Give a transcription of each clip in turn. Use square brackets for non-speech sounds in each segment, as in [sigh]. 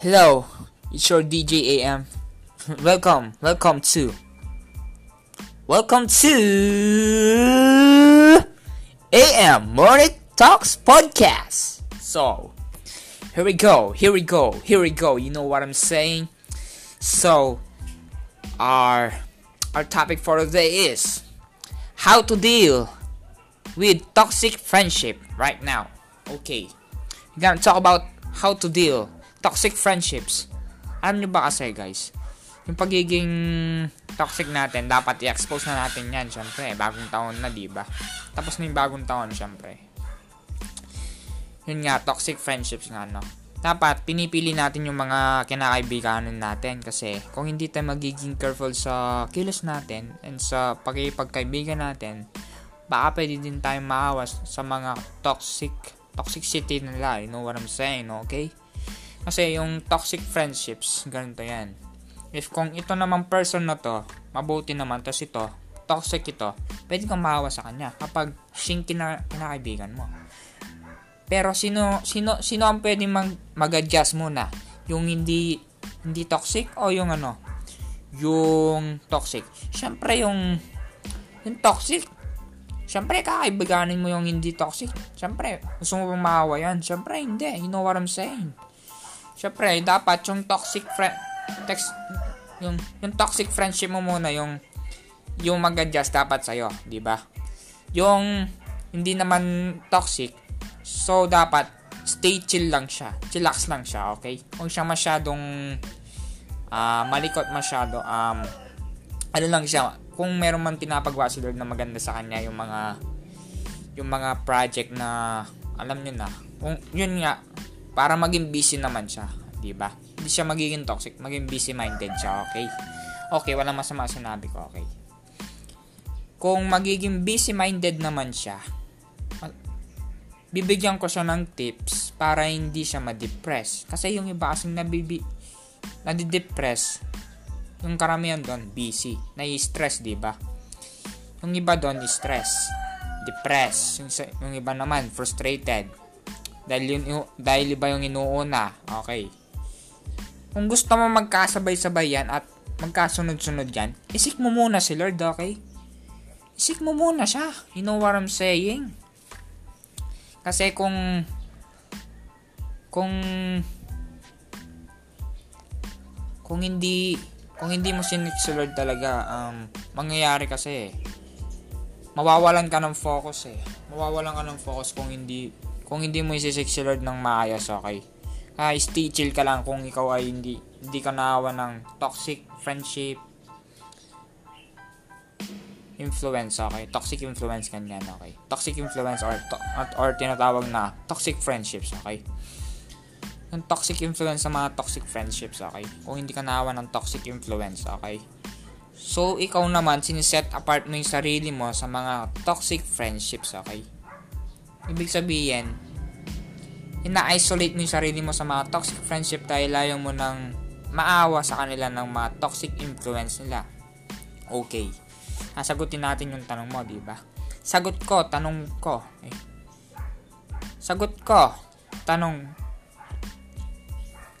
Hello, it's your DJ AM. [laughs] welcome, welcome to. Welcome to AM Morning Talks Podcast. So, here we go, here we go, here we go. You know what I'm saying? So, our our topic for today is how to deal with toxic friendship right now. Okay. We're gonna talk about how to deal toxic friendships. Alam nyo ba kasi guys, yung pagiging toxic natin, dapat i-expose na natin yan, syempre. Bagong taon na, di ba? Tapos na yung bagong taon, syempre. Yun nga, toxic friendships nga, no? Dapat, pinipili natin yung mga kinakaibiganan natin kasi kung hindi tayo magiging careful sa kilos natin and sa pagkipagkaibigan natin, baka pwede din tayo maawas sa mga toxic toxicity nila. You know what I'm saying, okay? Kasi yung toxic friendships, ganito yan. If kung ito namang person na to, mabuti naman, tapos ito, toxic ito, pwede kang maawa sa kanya kapag siyang kina, kinakaibigan mo. Pero sino sino sino ang pwede mag, mag-adjust muna? Yung hindi hindi toxic o yung ano? Yung toxic. Syempre yung yung toxic. Syempre kakaibiganin mo yung hindi toxic. Syempre gusto mo bang maawa yan? Syempre hindi. You know what I'm saying? Syempre dapat yung toxic friend text yung yung toxic friendship mo muna yung yung mag-adjust dapat sa'yo, di ba? Yung hindi naman toxic, So, dapat, stay chill lang siya. Chillax lang siya, okay? Huwag siya masyadong uh, malikot masyado. Um, ano lang siya, kung meron man pinapagawa si Lord na maganda sa kanya, yung mga yung mga project na alam niyo na, kung yun nga, para maging busy naman siya, di ba? Hindi siya magiging toxic, maging busy minded siya, okay? Okay, walang masama sinabi ko, okay? Kung magiging busy minded naman siya, bibigyan ko siya ng tips para hindi siya ma-depress. Kasi yung iba kasing nabibi, nadidepress, yung karamihan doon, busy, nai-stress, di ba? Yung iba doon, stress, depress, yung, yung iba naman, frustrated. Dahil, yun, dahil iba yung inuuna, okay. Kung gusto mo magkasabay-sabay yan at magkasunod-sunod yan, isik mo muna si Lord, okay? Isik mo muna siya. You know what I'm saying? Kasi kung kung kung hindi kung hindi mo siniksulod talaga um, mangyayari kasi mawawalan ka ng focus eh mawawalan ka ng focus kung hindi kung hindi mo isisiksulod ng maayos okay kaya stay chill ka lang kung ikaw ay hindi hindi ka naawa ng toxic friendship influence, okay? Toxic influence ganyan, okay? Toxic influence or, to, or tinatawag na toxic friendships, okay? Yung toxic influence sa mga toxic friendships, okay? Kung hindi ka naawa ng toxic influence, okay? So, ikaw naman, siniset apart mo yung sarili mo sa mga toxic friendships, okay? Ibig sabihin, ina-isolate mo yung sarili mo sa mga toxic friendship dahil ayaw mo nang maawa sa kanila ng mga toxic influence nila. Okay sasagutin natin yung tanong mo, di ba? Sagot ko, tanong ko. Eh. Sagot ko, tanong.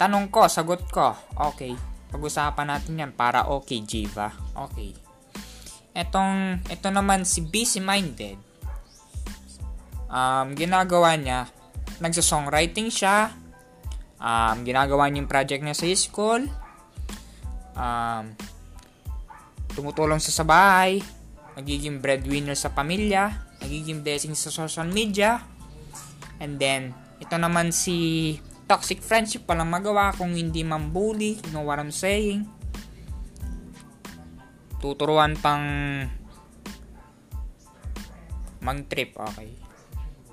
Tanong ko, sagot ko. Okay. Pag-usapan natin yan para okay, Jiva. Okay. Etong, ito naman si Busy Minded. Um, ginagawa niya, nagsa-songwriting siya. Um, ginagawa niya yung project niya sa school. Um, tumutulong sa sa bahay, nagiging breadwinner sa pamilya, nagiging blessing sa social media, and then, ito naman si toxic friendship palang magawa kung hindi mambully, you know what I'm saying? Tuturuan pang mang trip, okay.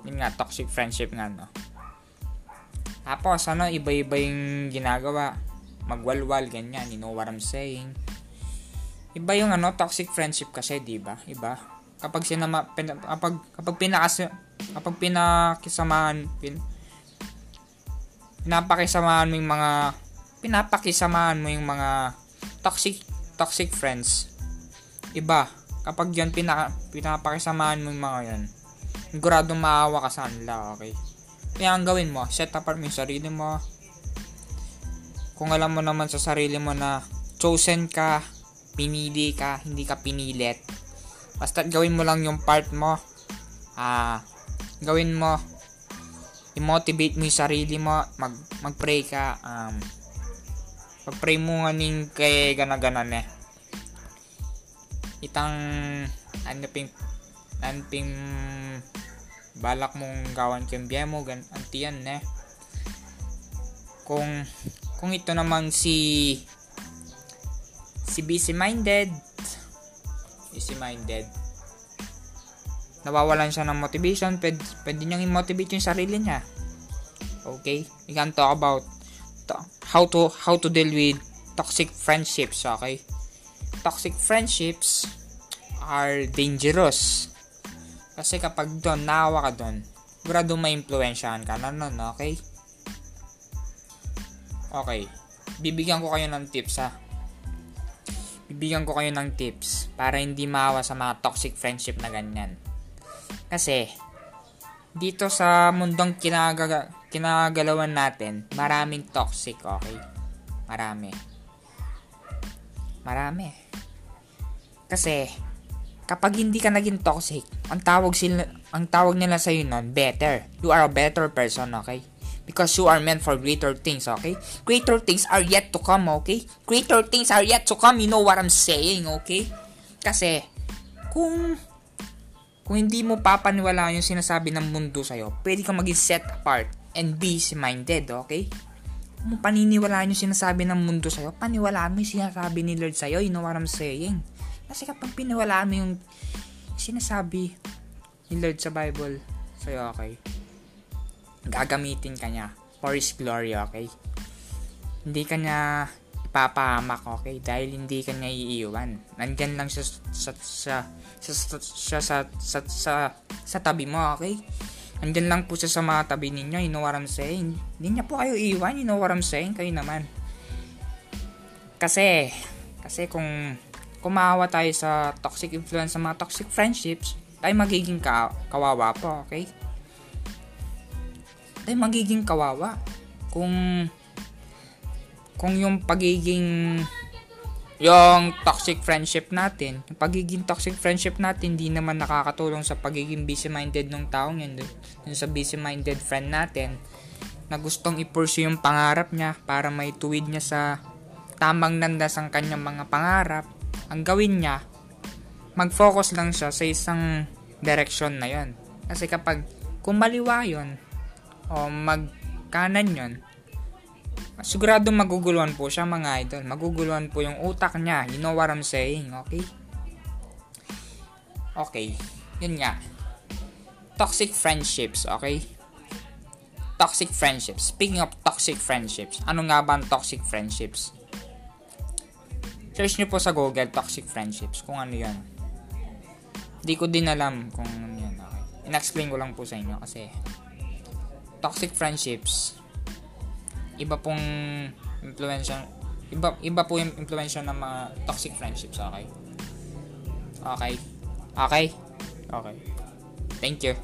Yun nga, toxic friendship nga, no. Tapos, ano, iba-iba yung ginagawa. Magwalwal, ganyan, you know what I'm saying? Iba yung ano, toxic friendship kasi, 'di ba? Iba. Kapag sinama pin, kapag kapag pinakas kapag pinakisamahan pin, pinapakisamahan mo yung mga pinapakisamahan mo yung mga toxic toxic friends. Iba. Kapag yan pinaka, pinapakisamahan mo yung mga yan, sigurado maawa ka sa kanila, okay? Kaya ang gawin mo, set apart mo yung sarili mo, kung alam mo naman sa sarili mo na chosen ka, pinili ka, hindi ka pinilit. Basta gawin mo lang yung part mo. Ah, gawin mo i-motivate mo yung sarili mo, mag mag-pray ka, um pag-pray mo nga ning kay gana-ganan eh. Itang ano ping ping balak mong gawan kembye mo gan antiyan eh. Kung kung ito naman si si busy minded busy minded nawawalan siya ng motivation pwede, pwede niyang i-motivate yung sarili niya. Okay? We can talk about to- how to how to deal with toxic friendships okay? Toxic friendships are dangerous kasi kapag doon nawa ka doon sigurado may impluensyahan ka na nun okay Okay. Bibigyan ko kayo ng tips ha. Bibigyan ko kayo ng tips para hindi maawa sa mga toxic friendship na ganyan. Kasi, dito sa mundong kinaga kinagalawan natin, maraming toxic, okay? Marami. Marami. Kasi, kapag hindi ka naging toxic, ang tawag sila, ang tawag nila sa nun, better. You are a better person, okay? because you are meant for greater things, okay? Greater things are yet to come, okay? Greater things are yet to come, you know what I'm saying, okay? Kasi, kung kung hindi mo papaniwala yung sinasabi ng mundo sa'yo, pwede kang maging set apart and busy-minded, okay? Kung paniniwalaan yung sinasabi ng mundo sa'yo, paniwalaan mo yung sinasabi ni Lord sa'yo, you know what I'm saying? Kasi kapag piniwalaan mo yung sinasabi ni Lord sa Bible sa'yo, okay? gagamitin ka niya for His glory, okay? Hindi ka niya ipapahamak, okay? Dahil hindi ka niya iiwan. Nandyan lang siya sa, sa, sa, sa, siya sa, sa, sa, sa tabi mo, okay? Nandyan lang po siya sa mga tabi ninyo, you know what I'm saying? Hindi niya po kayo iiwan, you know what I'm saying? Kayo naman. Kasi, kasi kung kumawa tayo sa toxic influence sa mga toxic friendships, tayo magiging ka- kawawa po, okay? ay magiging kawawa kung kung yung pagiging yung toxic friendship natin, yung pagiging toxic friendship natin hindi naman nakakatulong sa pagiging busy-minded ng taong yun, dun sa busy-minded friend natin na gustong i-pursue yung pangarap niya para may tuwid niya sa tamang landas ang kanyang mga pangarap. Ang gawin niya, mag-focus lang siya sa isang direction na yon. Kasi kapag kung maliwa yun, o magkanan yon sigurado maguguluhan po siya mga idol. Maguguluhan po yung utak niya. You know what I'm saying okay? Okay yun nga. Toxic friendships okay? Toxic friendships. Speaking of toxic friendships ano nga ba ang toxic friendships search nyo po sa google toxic friendships kung ano yan hindi ko din alam kung ano yan okay in-explain ko lang po sa inyo kasi toxic friendships, iba pong influensya, iba, iba po yung influensya ng mga toxic friendships, okay? Okay? Okay? Okay. Thank you.